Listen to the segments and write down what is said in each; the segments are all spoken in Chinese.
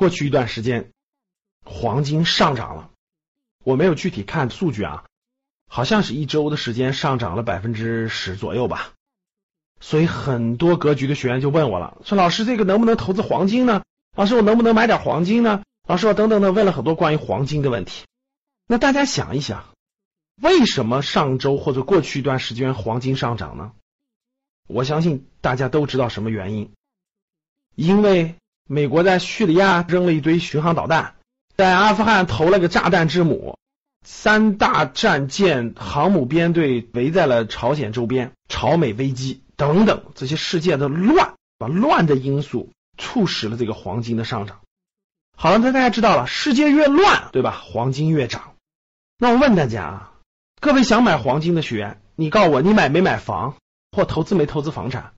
过去一段时间，黄金上涨了，我没有具体看数据啊，好像是一周的时间上涨了百分之十左右吧。所以很多格局的学员就问我了，说老师这个能不能投资黄金呢？老师我能不能买点黄金呢？老师我等等的问了很多关于黄金的问题。那大家想一想，为什么上周或者过去一段时间黄金上涨呢？我相信大家都知道什么原因，因为。美国在叙利亚扔了一堆巡航导弹，在阿富汗投了个炸弹之母，三大战舰、航母编队围在了朝鲜周边，朝美危机等等这些世界的乱，把乱的因素促使了这个黄金的上涨。好了，那大家知道了，世界越乱，对吧？黄金越涨。那我问大家啊，各位想买黄金的学员，你告诉我，你买没买房，或投资没投资房产？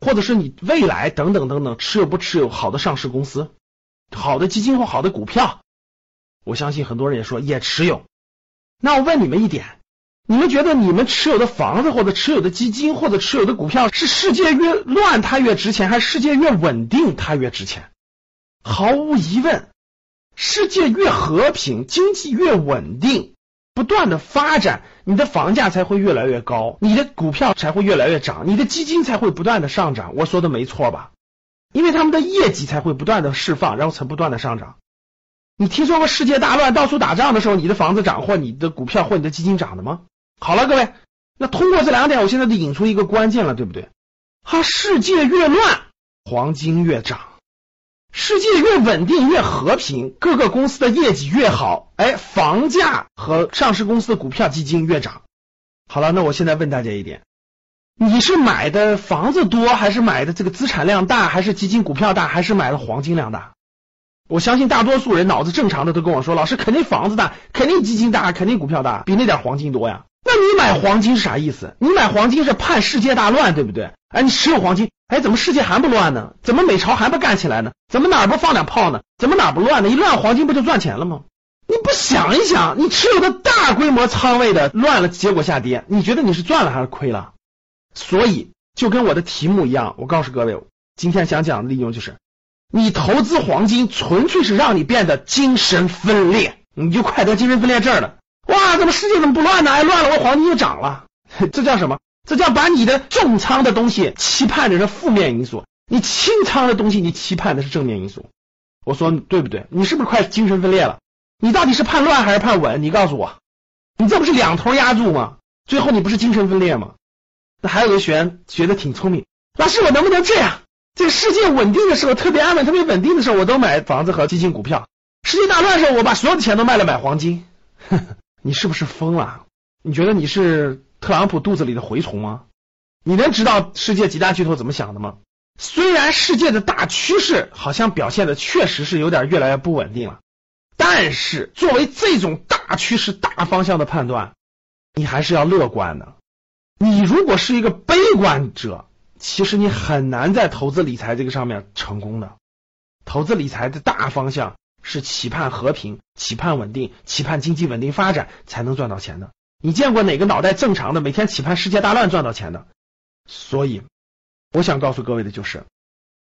或者是你未来等等等等持有不持有好的上市公司、好的基金或好的股票？我相信很多人也说也持有。那我问你们一点：你们觉得你们持有的房子或者持有的基金或者持有的股票是世界越乱它越值钱，还是世界越稳定它越值钱？毫无疑问，世界越和平，经济越稳定。不断的发展，你的房价才会越来越高，你的股票才会越来越涨，你的基金才会不断的上涨。我说的没错吧？因为他们的业绩才会不断的释放，然后才不断的上涨。你听说过世界大乱、到处打仗的时候，你的房子涨或你的股票或你的基金涨的吗？好了，各位，那通过这两点，我现在就引出一个关键了，对不对？哈，世界越乱，黄金越涨。世界越稳定越和平，各个公司的业绩越好，哎，房价和上市公司的股票基金越涨。好了，那我现在问大家一点：你是买的房子多，还是买的这个资产量大，还是基金股票大，还是买的黄金量大？我相信大多数人脑子正常的都跟我说，老师肯定房子大，肯定基金大，肯定股票大，比那点黄金多呀。那你买黄金是啥意思？你买黄金是盼世界大乱，对不对？哎，你持有黄金。哎，怎么世界还不乱呢？怎么美朝还不干起来呢？怎么哪不放两炮呢？怎么哪不乱呢？一乱黄金不就赚钱了吗？你不想一想，你持有的大规模仓位的乱了，结果下跌，你觉得你是赚了还是亏了？所以就跟我的题目一样，我告诉各位，今天想讲的内容就是，你投资黄金纯粹是让你变得精神分裂，你就快得精神分裂症了。哇，怎么世界怎么不乱呢？哎，乱了，我黄金又涨了，这叫什么？这叫把你的重仓的东西期盼的是负面因素，你轻仓的东西你期盼的是正面因素。我说对不对？你是不是快精神分裂了？你到底是盼乱还是盼稳？你告诉我，你这不是两头压住吗？最后你不是精神分裂吗？那还有个学员学的挺聪明，老师我能不能这样？这个世界稳定的时候，特别安稳、特别稳定的时候，我都买房子和基金股票；世界大乱的时候，我把所有的钱都卖了买黄金。呵 呵你是不是疯了？你觉得你是？特朗普肚子里的蛔虫吗？你能知道世界几大巨头怎么想的吗？虽然世界的大趋势好像表现的确实是有点越来越不稳定了，但是作为这种大趋势、大方向的判断，你还是要乐观的。你如果是一个悲观者，其实你很难在投资理财这个上面成功的。投资理财的大方向是期盼和平、期盼稳定、期盼经济稳定发展，才能赚到钱的。你见过哪个脑袋正常的每天期盼世界大乱赚到钱的？所以，我想告诉各位的就是，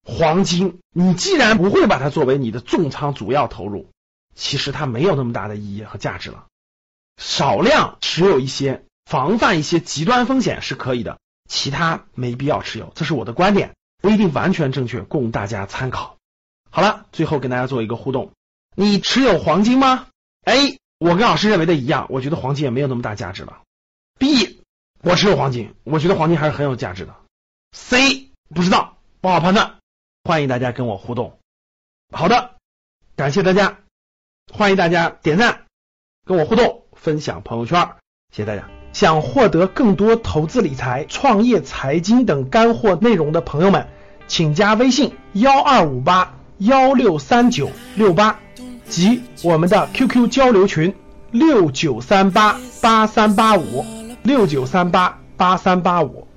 黄金，你既然不会把它作为你的重仓主要投入，其实它没有那么大的意义和价值了。少量持有一些，防范一些极端风险是可以的，其他没必要持有。这是我的观点，不一定完全正确，供大家参考。好了，最后跟大家做一个互动，你持有黄金吗？A。我跟老师认为的一样，我觉得黄金也没有那么大价值了。B，我持有黄金，我觉得黄金还是很有价值的。C，不知道，不好判断。欢迎大家跟我互动。好的，感谢大家，欢迎大家点赞，跟我互动，分享朋友圈，谢谢大家。想获得更多投资理财、创业、财经等干货内容的朋友们，请加微信幺二五八幺六三九六八。及我们的 QQ 交流群六九三八八三八五六九三八八三八五。